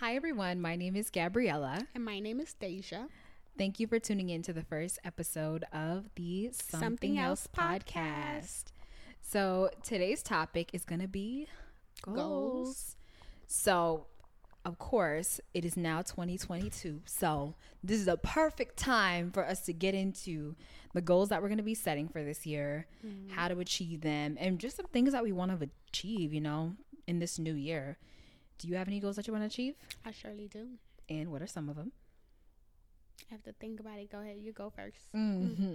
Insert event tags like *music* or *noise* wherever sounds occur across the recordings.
Hi, everyone. My name is Gabriella. And my name is Deja. Thank you for tuning in to the first episode of the Something, Something Else podcast. podcast. So, today's topic is going to be goals. Goals. So, of course, it is now 2022. So, this is a perfect time for us to get into the goals that we're going to be setting for this year, mm. how to achieve them, and just some things that we want to achieve, you know, in this new year. Do you have any goals that you want to achieve? I surely do. And what are some of them? I have to think about it. Go ahead. You go 1st hmm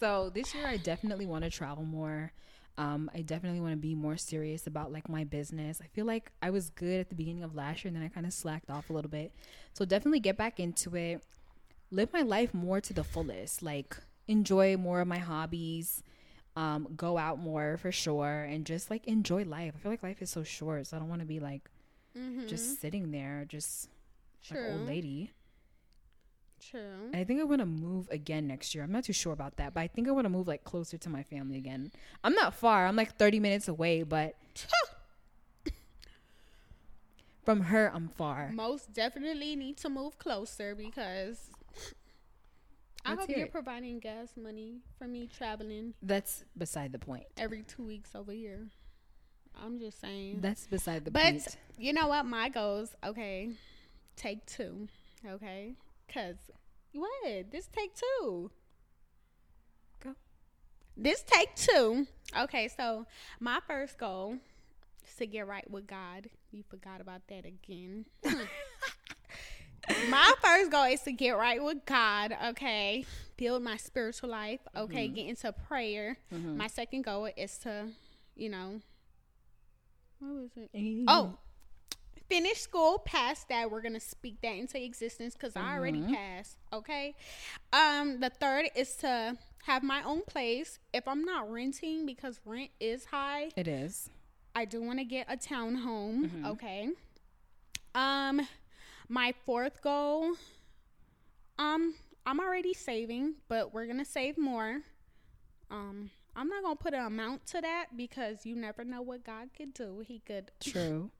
So this year, I definitely want to travel more. Um, I definitely want to be more serious about like my business. I feel like I was good at the beginning of last year, and then I kind of slacked off a little bit. So definitely get back into it. Live my life more to the fullest. Like enjoy more of my hobbies. Um, go out more for sure, and just like enjoy life. I feel like life is so short, so I don't want to be like Mm-hmm. just sitting there, just like True. an old lady. True. I think I want to move again next year. I'm not too sure about that, but I think I want to move like closer to my family again. I'm not far. I'm like 30 minutes away, but *laughs* from her, I'm far. Most definitely need to move closer because I Let's hope you're it. providing gas money for me traveling That's beside the point. every two weeks over here. I'm just saying. That's beside the But point. you know what? My goals, okay, take two, okay? Because what? This take two. Go. This take two. Okay, so my first goal is to get right with God. You forgot about that again. *laughs* my first goal is to get right with God, okay? Build my spiritual life, okay? Get into prayer. Mhm. My second goal is to, you know, what was it? Mm-hmm. Oh, finish school, pass that. We're gonna speak that into existence because I already Mhm. passed. Okay. Um, the third is to have my own place. If I'm not renting because rent is high, it is. I do want to get a townhome. Mhm. Okay. Um, my fourth goal. Um, I'm already saving, but we're gonna save more. Um, I'm not gonna put an amount to that because you never know what God could do. He could *laughs* True.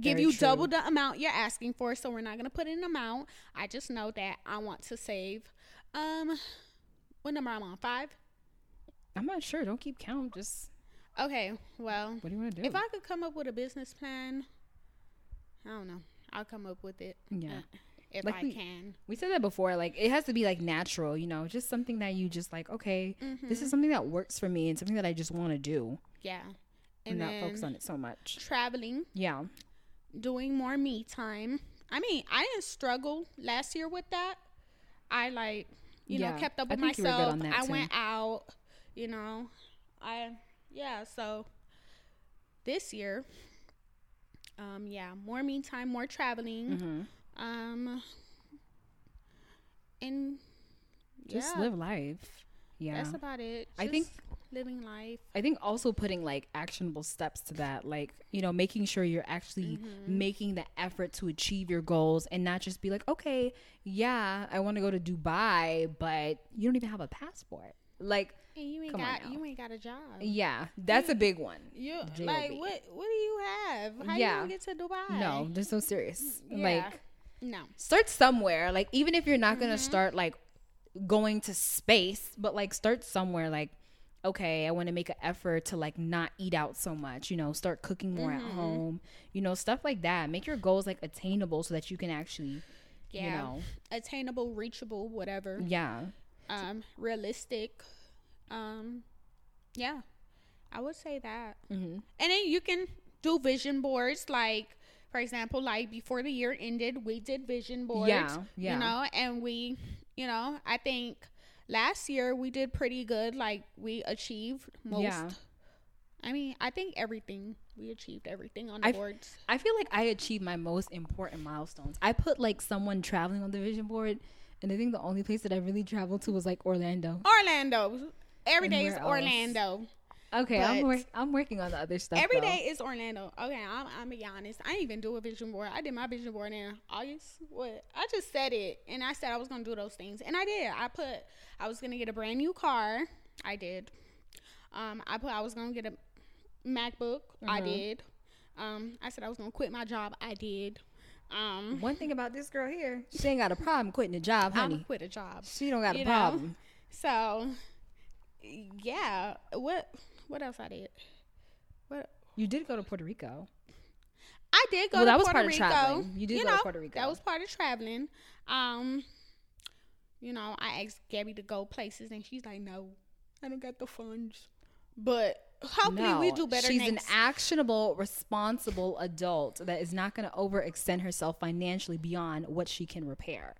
give Very you true. double the amount you're asking for. So we're not gonna put an amount. I just know that I want to save. Um, what number I'm on? Five. I'm not sure. Don't keep count. Just Okay. Well, what do you want to do? if I could come up with a business plan, I don't know. I'll come up with it. yeah. uh, if Like I we- can. We said that before. Like it has to be like natural, you know, just something that you just like. Okay, this Mhm. is something that works for me and something that I just want to do, Yeah. and, And not focus on it so much. traveling, Yeah. doing more me time. I mean, I didn't struggle last year with that. I like, you Yeah, know, kept up with think you were good myself. I too. went out, you know. I yeah, so this year um yeah, more me time, more traveling. hmm Um and Just yeah, live life. Yeah. That's about it. I think- living life. I think also putting like actionable steps to that, like, you know, making sure you're actually Mm-hmm. making the effort to achieve your goals and not just be like, okay, yeah, I want to go to Dubai, but you don't even have a passport. Like, And you ain't got you ain't got a job. yeah, that's a big one. You JLB. like what? What do you have? How Yeah. you gonna get to Dubai? No, they're so serious. Yeah. Like, no. start somewhere. Like, even if you're not going to Mm-hmm. start like going to space, but like start somewhere. Like, okay, I want to make an effort to like not eat out so much, you know, start cooking more Mm-hmm. at home, you know, stuff like that. Make your goals like attainable so that you can actually, Yeah. you know, Attainable, reachable, whatever. yeah. Um, realistic. Um, yeah, I would say that. hmm And then you can do vision boards, like for example, like before the year ended, we did vision boards. Yeah, yeah. You know, and we, you know, I think last year we did pretty good. Like we achieved most. Yeah. I mean, I think everything we achieved everything on the I- boards. I feel like I achieved my most important milestones. I put like someone traveling on the vision board, and I think the only place that I really traveled to was like Orlando. Orlando. Every And day is Orlando. else? Okay, I'm work- I'm working on the other stuff. Every though. day is Orlando. Okay, I'm I'm be honest. I didn't even do a vision board. I did my vision board in August. What? I just said it, and I said I was gonna do those things, and I did. I put I was gonna get a brand new car. I did. Um, I put I was gonna get a MacBook. I Mhm. did. Um, I said I was gonna quit my job. I did. Um, One thing about this girl here, she ain't got a problem quitting a job, honey. I'm quit a job. She don't got a you know? problem. So, yeah. What what else I did? What You did go to Puerto Rico. I did go Well, to that was Puerto part of Rico. traveling. You did go to Puerto Rico. That was part of traveling. Um, you know, I asked Gabby to go places, and she's like, "No, I don't got the funds." But hopefully, we do better She's next. an actionable, responsible adult that is not going to overextend herself financially beyond what she can repair.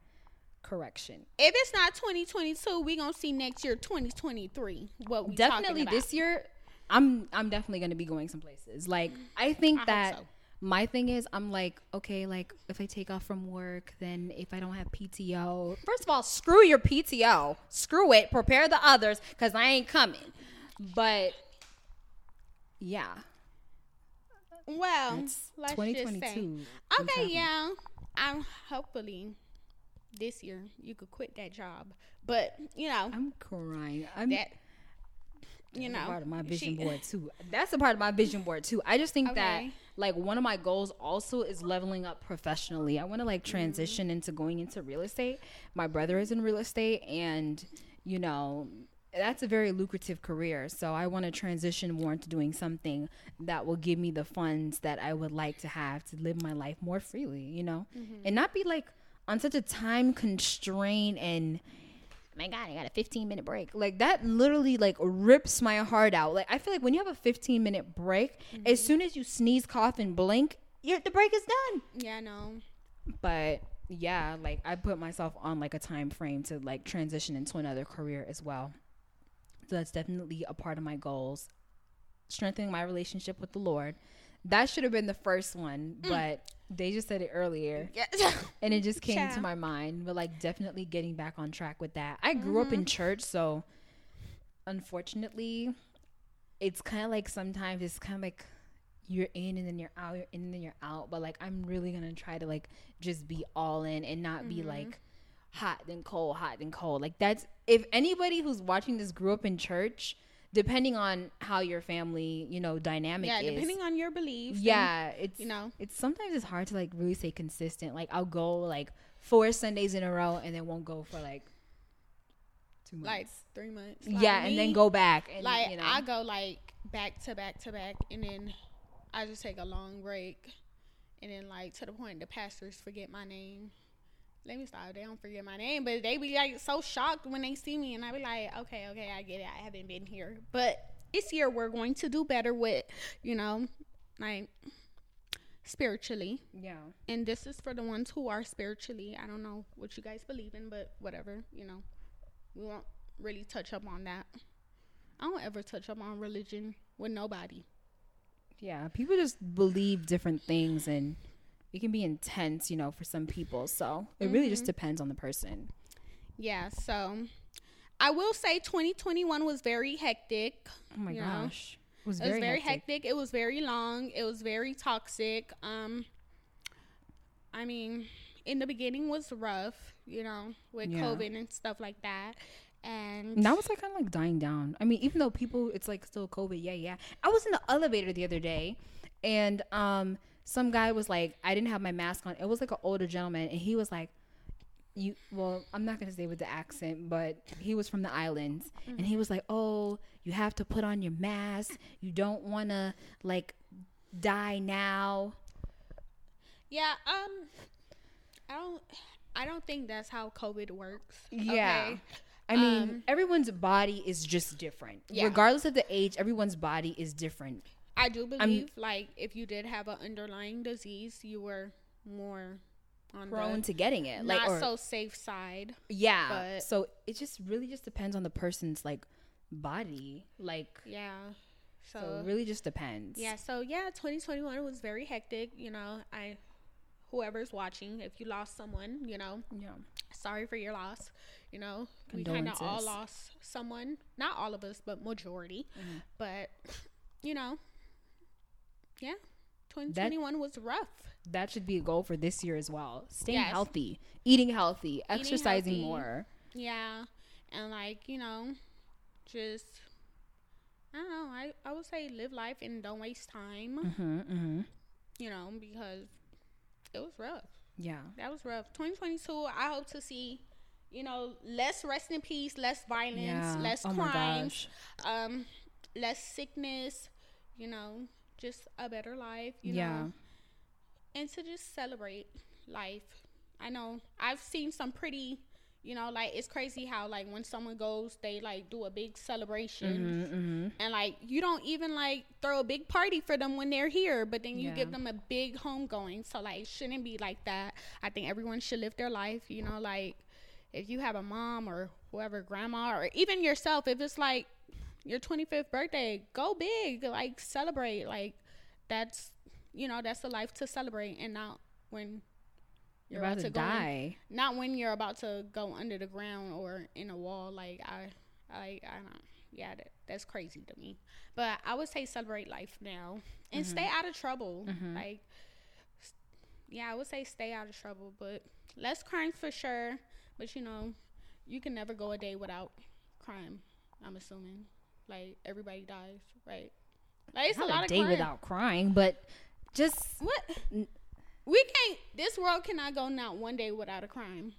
Correction. if it's not 2022, we gonna see next year 2023. What we definitely this year i'm i'm definitely going to be going some places. Like i think I that so. my thing is i'm like okay like if i take off from work then if i don't have pto first of all screw your pto screw it. Prepare the others because i ain't coming. But yeah. Well, let's just say. 2022 Okay, yeah. I'm hopefully this year you could quit that job, but you know i'm crying. I'm that you know part of my vision she- board too. That's a part of my vision board too. I just think that like one of my goals also is leveling up professionally. I want to like Mm-hmm. transition into going into real estate. My brother is in real estate and you know, that's a very lucrative career. So I want to transition more into doing something that will give me the funds that I would like to have to live my life more freely, you know? Mm-hmm. And not be like on such a time constraint and my god i got a 15 minute break. Like that literally like rips my heart out. Like i feel like when you have a 15 minute break as mm-hmm. soon as you sneeze cough and blink you the break is done. Yeah, no. but yeah like i put myself on like a time frame to like transition into another career as well. So that's definitely a part of my goals. Strengthening my relationship with the lord. That should have been the first one mm. but they just said it earlier. Yeah. *laughs* and it just came to my mind but like definitely getting back on track with that. I grew up in mm-hmm. church so unfortunately it's kind of like sometimes it's kind of like you're in and then you're out you're in and then you're out but like i'm really gonna try to like just be all in and not be mm-hmm. like hot then cold hot then cold. Like that's if anybody who's watching this grew up in church depending on how your family you know dynamic yeah, is depending on your beliefs. and- yeah it's you know. it's sometimes it's hard to like really stay consistent like i'll go like four sundays in a row and then won't go for like two months like three months. yeah Like and then go back and like you know I go like back to back to back, and then I just take a long break, and then like to the point the pastors forget my name. Let me stop. They don't forget my name, but they be like so shocked when they see me, and I be like, okay, okay, I get it. I haven't been here, but this year we're going to do better with, you know, like spiritually. yeah And this is for the ones who are spiritually. I don't know what you guys believe in, but whatever, you know. We won't really touch up on that. I don't ever touch up on religion with nobody. yeah people just believe different things and it can be intense you know for some people so it really Mm-hmm. just depends on the person Yeah, so I will say 2021 was very hectic. oh my You know, gosh it was It was very, very hectic. hectic. It was very long. It was very toxic. Um I mean, in the beginning was rough, you know, with Yeah. COVID and stuff like that. And now it's like kind of like dying down. I mean, even though people, it's like still COVID. Yeah, yeah. I was in the elevator the other day, and um, some guy was like, I didn't have my mask on. It was like an older gentleman, and he was like, "You." Well, I'm not gonna say with the accent, but he was from the islands, and he was like, "Oh, you have to put on your mask. You don't want to like die now." Yeah, um I don't I don't think that's how COVID works. Yeah. Okay? I mean, Um, everyone's body is just different. Yeah. Regardless of the age, everyone's body is different. I do believe like if you did have an underlying disease, you were more on Prone to getting it. Like, not or, so safe side. Yeah. But- so it just really just depends on the person's like body. Like Yeah. So, so, it really just depends. yeah, so yeah, 2021 was very hectic, you know. I whoever's watching, if you lost someone, you know, Yeah. sorry for your loss. You know, we kind of all lost someone. Not all of us, but majority. Mm-hmm. But you know, yeah, 2021 was rough. That should be a goal for this year as well. Staying Yes. healthy, eating healthy, exercising healthy. more. Yeah, and like you know, just I don't know. I I would say live life and don't waste time. Mm-hmm, mm-hmm. You know, because it was rough. Yeah. that was rough. 2022, I hope to see, you know, less rest in peace, less violence, Yeah. less oh crimes, um, less sickness, you know, just a better life, you Yeah. know, and to just celebrate life. I know I've seen some pretty, you know, like it's crazy how like when someone goes, they like do a big celebration. Mm-hmm. And like you don't even like throw a big party for them when they're here, but then you Yeah. give them a big homegoing. So like it shouldn't be like that. I think everyone should live their life, you know, like if you have a mom or whoever, grandma or even yourself, if it's like your 25th birthday, go big, like celebrate. Like that's you know, that's the life to celebrate and not when You're about to go in- die. not when you're about to go under the ground or in a wall. Like I, I, I don't. Yeah, that, that's crazy to me. But I would say celebrate life now and mm-hmm. stay out of trouble. Mm-hmm. Like, yeah, I would say stay out of trouble, but less crimes for sure. But you know, you can never go a day without crime. I'm assuming, like everybody dies, right? Like it's Not a lot a of day crime. without crying, but just what we can't. This world cannot go not one day without a crime.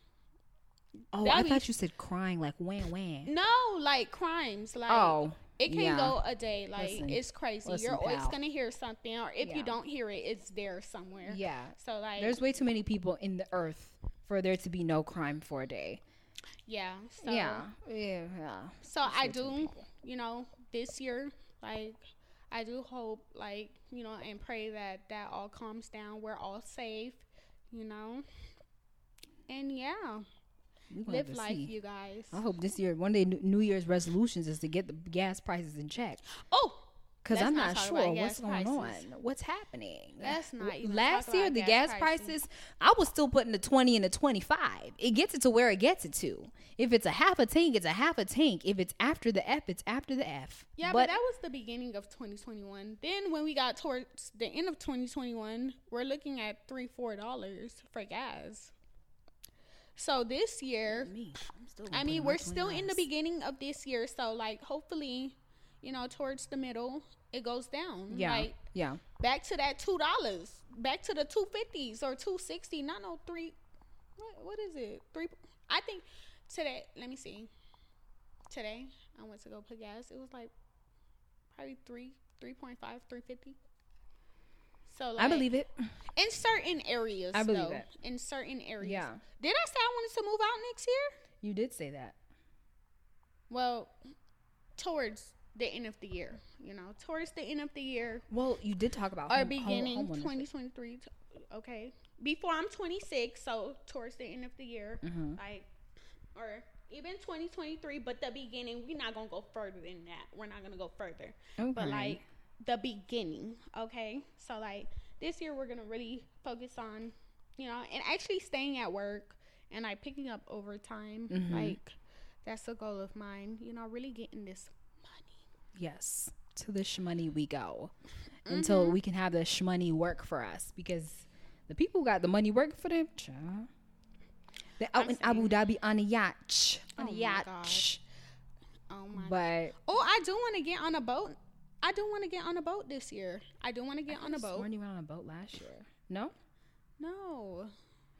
oh, That'd I be- thought you said crying like wham wham. No, like crimes. Like Oh, it can yeah. go a day. Like Listen. it's crazy. Listen, You're always gonna hear something, or if Yeah. you don't hear it, it's there somewhere. Yeah, So like, there's way too many people in the earth for there to be no crime for a day. yeah. So, yeah, yeah. So I too many do. You know, this year, like, I do hope, like, you know, and pray that that all calms down. We're all safe, you know. And yeah, live life, see. you guys. I hope this year, one day, New Year's resolutions is to get the gas prices in check. Oh, Because I'm not not, sure what's gas going prices. on. What's happening? Let's not even Last year, the gas gas prices. prices, I was still putting the 20 and the 25. It gets it to where it gets it to. If it's a half a tank, it's a half a tank. If it's after the F, it's after the F. Yeah, but, that was the beginning of 2021. Then when we got towards the end of 2021, we're looking at three, four dollars for gas. So this year, me. I mean, we're still in the beginning of this year. So like, hopefully, you know, towards the middle, it goes down. Yeah. Like yeah. back to that two dollars, back to the two fifties or two sixty. Not no three. What what is it? Three. I think today. Let me see. Today I went to go put gas. It was like probably three, three point five, three fifty. So like, I believe it. in certain areas. I believe though, it. In certain areas. Yeah. Did I say I wanted to move out next year? You did say that. Well, towards the end of the year. You know, towards the end of the year, Well, you did talk about or home- home- beginning homeownership. 2023 t- okay before i'm 26 so towards the end of the year Mhm. like or even 2023 but the beginning we're not gonna go further than that we're not gonna go further but like the beginning okay so like this year we're gonna really focus on you know and actually staying at work and like picking up overtime Mhm. like that's a goal of mine you know really getting this Yes. To the shmoney we go. Until Mm-hmm. we can have the shmoney work for us. Because the people got the money working for them. They're out I'm in Abu Dhabi on a yacht. On Oh a yacht. oh my But Oh, I do want to get on a boat. I do want to get on a boat this year. I do want to get on a boat. Sworn you went on a boat last year. No? No.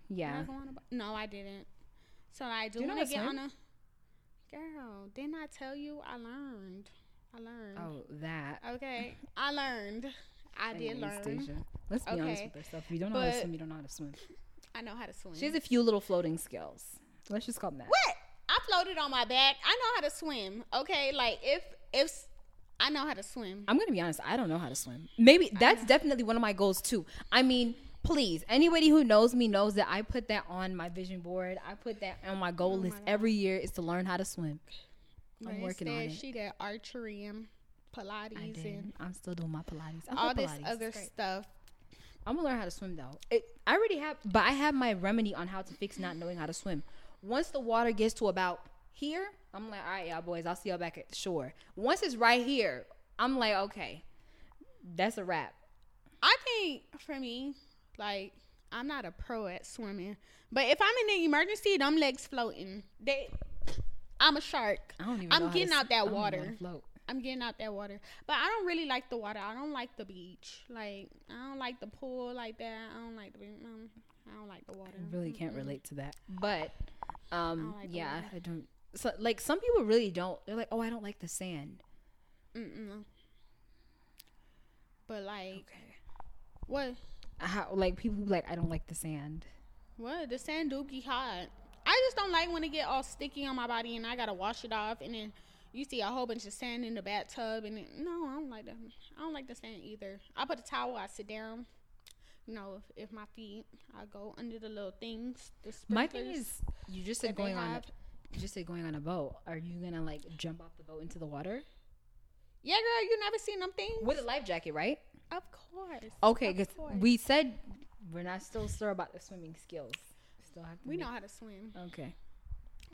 Did I Yeah. go on a bo- no, I didn't. So I do Do want to get to on a. Girl, didn't I tell you? I learned. Oh, that. Okay, I learned. I did learn. Stacia, Let's be honest with ourselves. If you don't know how to swim, you don't know how to swim. I know how to swim. She has a few little floating skills. Let's just call them that. what? I floated on my back. I know how to swim. Okay, like if if I know how to swim. I'm gonna be honest. I don't know how to swim. Maybe that's definitely one of my goals too. I mean, please, anybody who knows me knows that I put that on my vision board. I put that on my goal Oh list every year is to learn how to swim. I'm But working on it. She did archery and Pilates I and did. I'm still doing my Pilates. I all love this Pilates. other stuff. I'm gonna learn how to swim though. It, I already have, but I have my remedy on how to fix not knowing how to swim. Once the water gets to about here, I'm like, all right, y'all boys, I'll see y'all back at the shore. Once it's right here, I'm like, okay, that's a wrap. I think for me, like I'm not a pro at swimming, but if I'm in an emergency, them legs floating. They, I'm a shark. I don't even. I'm know how getting to, out that I don't know water. float. I'm getting out that water, but I don't really like the water. I don't like the beach. Like I don't like the pool like that. I don't like the. Um, I don't like the water. I really can't Mm-mm. relate to that. But um like yeah. I don't so like some people really don't. They're like, "Oh, I don't like the sand." Mm-mm. But like, Okay. what? How like people be like, "I don't like the sand." What? The sand do be hot. I just don't like when it get all sticky on my body and I gotta wash it off and then you see a whole bunch of sand in the bathtub and it, no, I don't like that. I don't like the sand either. I put a towel. I sit down. You know, if, if my feet, I go under the little things. The My thing is, you just said going on. You just said going on a boat. Are you gonna like jump off the boat into the water Yeah, girl, you never seen them things? with a life jacket, right? Of course. Okay, because we said we're not still sure about the swimming skills. Still have to. we make- know how to swim. Okay.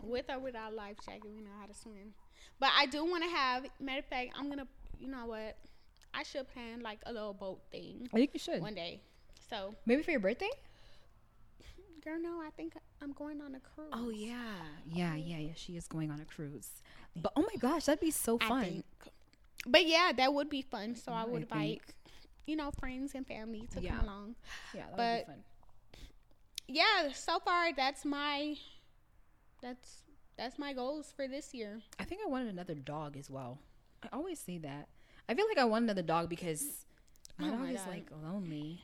With or without life jacket, we know how to swim. But I do want to have. Matter of fact, I'm gonna. You know what? I should plan like a little boat thing I think you should. one day. So, Maybe for your birthday. girl, no, I think I'm going on a cruise. Oh yeah, yeah, yeah, yeah. She is going on a cruise. But oh my gosh, that'd be so I fun. think. But yeah, that would be fun. So I I would invite, think- you know, friends and family to Yeah. come along. Yeah, that But- would be fun. Yeah, so far that's my, that's that's my goals for this year. I think I wanted another dog as well. I always say that. I feel like I want another dog because oh my Oh dog my is God. like lonely.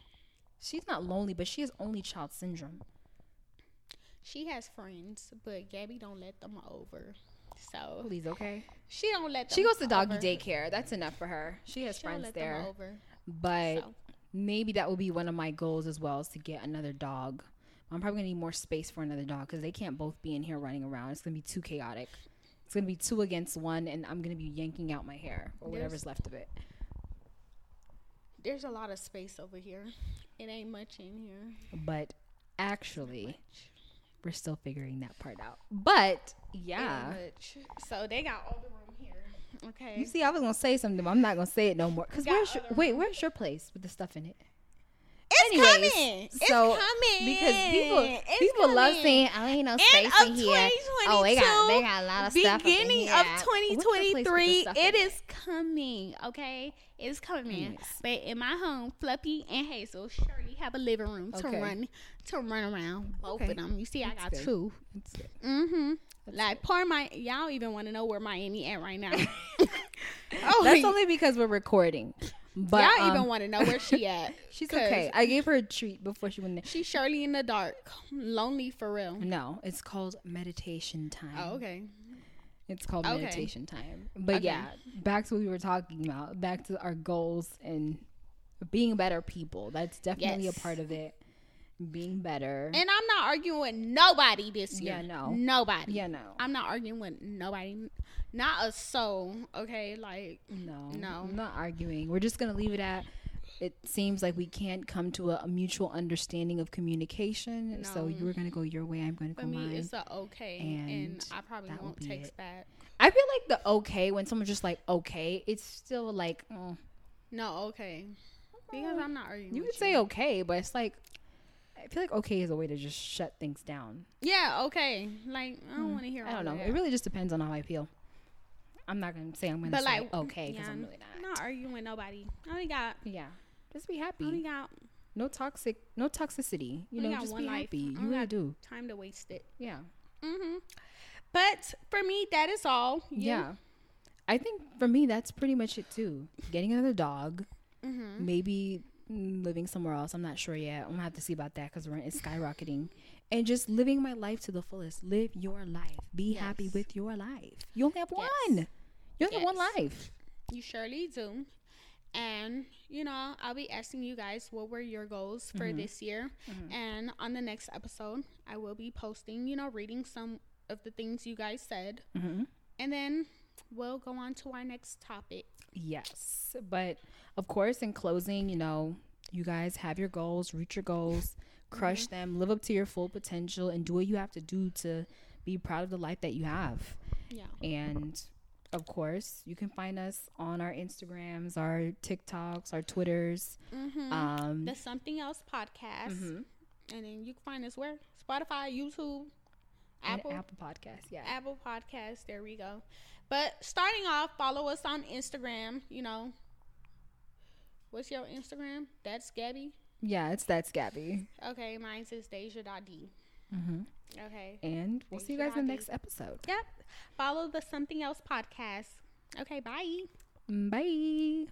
She's not lonely, but she has only child syndrome. She has friends, but Gabby don't let them over. So Please, okay. she don't let them. She goes to doggy over. daycare. That's enough for her. She has She friends there. But So. maybe that will be one of my goals as well is to get another dog. I'm probably gonna need more space for another dog because they can't both be in here running around. It's gonna be too chaotic. It's gonna be two against one, and I'm gonna be yanking out my hair or whatever's There's- left of it. There's a lot of space over here. It ain't much in here. But actually, we're still figuring that part out. But yeah. So they got all the room here. Okay. you see, I was gonna say something, but I'm not gonna say it no more. Cause where's your, wait? Where's your place with the stuff in it? It's Anyways, coming. It's so, coming. Because people It's people love coming. saying, "Oh, ain't no space of in here." Oh, they got they got a lot of stuff. beginning of What's your place with the 2023 stuff it coming okay it's coming Anyways. but in my home fluffy and hazel surely have a living room to Okay. run to run around both Okay. of them you see i got good. two mm-hmm That's like poor my y'all even want to know where miami at right now *laughs* *laughs* oh That's only because we're recording. But y'all um, even want to know where she at *laughs* she's okay. I gave her a treat before she went there. she's surely in the dark lonely for real No, it's called meditation time. oh okay It's called Okay. meditation time. But Okay. yeah, back to what we were talking about. Back to our goals and being better people. That's definitely Yes. a part of it. Being better. and i'm not arguing with nobody this year Yeah, no. nobody yeah, no. I'm not arguing with nobody, not a soul. Okay, like No. No. I'm not arguing. We're just to leave it at it seems like we can't come to a, a mutual understanding of communication. So you're to go your way, I'm to for go me, mine. it's a okay, and, And I probably won't text it. back. I feel like the okay when someone's just like okay, it's still like mm. No, okay, because I'm not arguing. you with could say okay, but it's like I feel like okay is a way to just shut things down. Yeah, okay. Like I don't Mm, want to hear. I don't know. That. It really just depends on how I feel. I'm not gonna say I'm gonna But say like okay because yeah, I'm really not. not arguing with nobody. I only got. Yeah, just be I happy. only got No toxic, no toxicity. You know, just be life. happy. I You really do. time to waste it. Yeah, hmm But for me, that is all. You? yeah. I think for me that's pretty much it too. Getting another dog, Mm-hmm. maybe living somewhere else. I'm not sure yet. I'm gonna have to see about that because rent is skyrocketing. And just living my life to the fullest. Live your life. Be happy with your life. You only have Yes. one. You only have one life. You surely do. And, you know, I'll be asking you guys what were your goals for Mhm. this year. Mhm. And on the next episode, I will be posting, you know, reading some of the things you guys said. Mm-hmm. And then we'll go on to our next topic. Yes. But of course, in closing, you know, you guys have your goals, reach your goals, crush them, live up to your full potential, and do what you have to do to be proud of the life that you have. Yeah. And of course, you can find us on our Instagrams, our TikToks, our Twitters. Mm-hmm. Um, the Something Else podcast. mhm. And then you can find us where? Spotify, YouTube, Apple. Apple Podcast. Yeah. Apple Podcast. There we go. But starting off, follow us on Instagram. You know, what's your Instagram? That's Gabby. Yeah, it's that's Gabby. Okay, mine is Deja.d. Mm-hmm. Okay. And we'll see you guys in the next episode. Yep. Follow the Something Else podcast. Okay, bye. Bye.